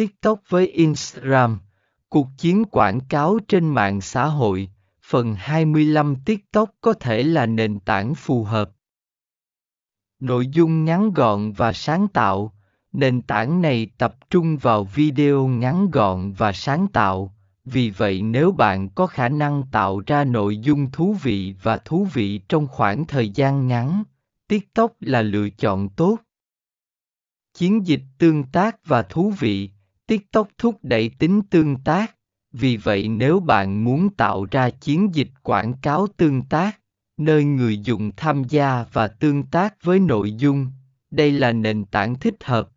TikTok với Instagram, cuộc chiến quảng cáo trên mạng xã hội, phần 25 TikTok có thể là nền tảng phù hợp. Nội dung ngắn gọn và sáng tạo, nền tảng này tập trung vào video ngắn gọn và sáng tạo, vì vậy nếu bạn có khả năng tạo ra nội dung thú vị và thú vị trong khoảng thời gian ngắn, TikTok là lựa chọn tốt. Chiến dịch tương tác và thú vị, TikTok thúc đẩy tính tương tác, vì vậy nếu bạn muốn tạo ra chiến dịch quảng cáo tương tác, nơi người dùng tham gia và tương tác với nội dung, đây là nền tảng thích hợp.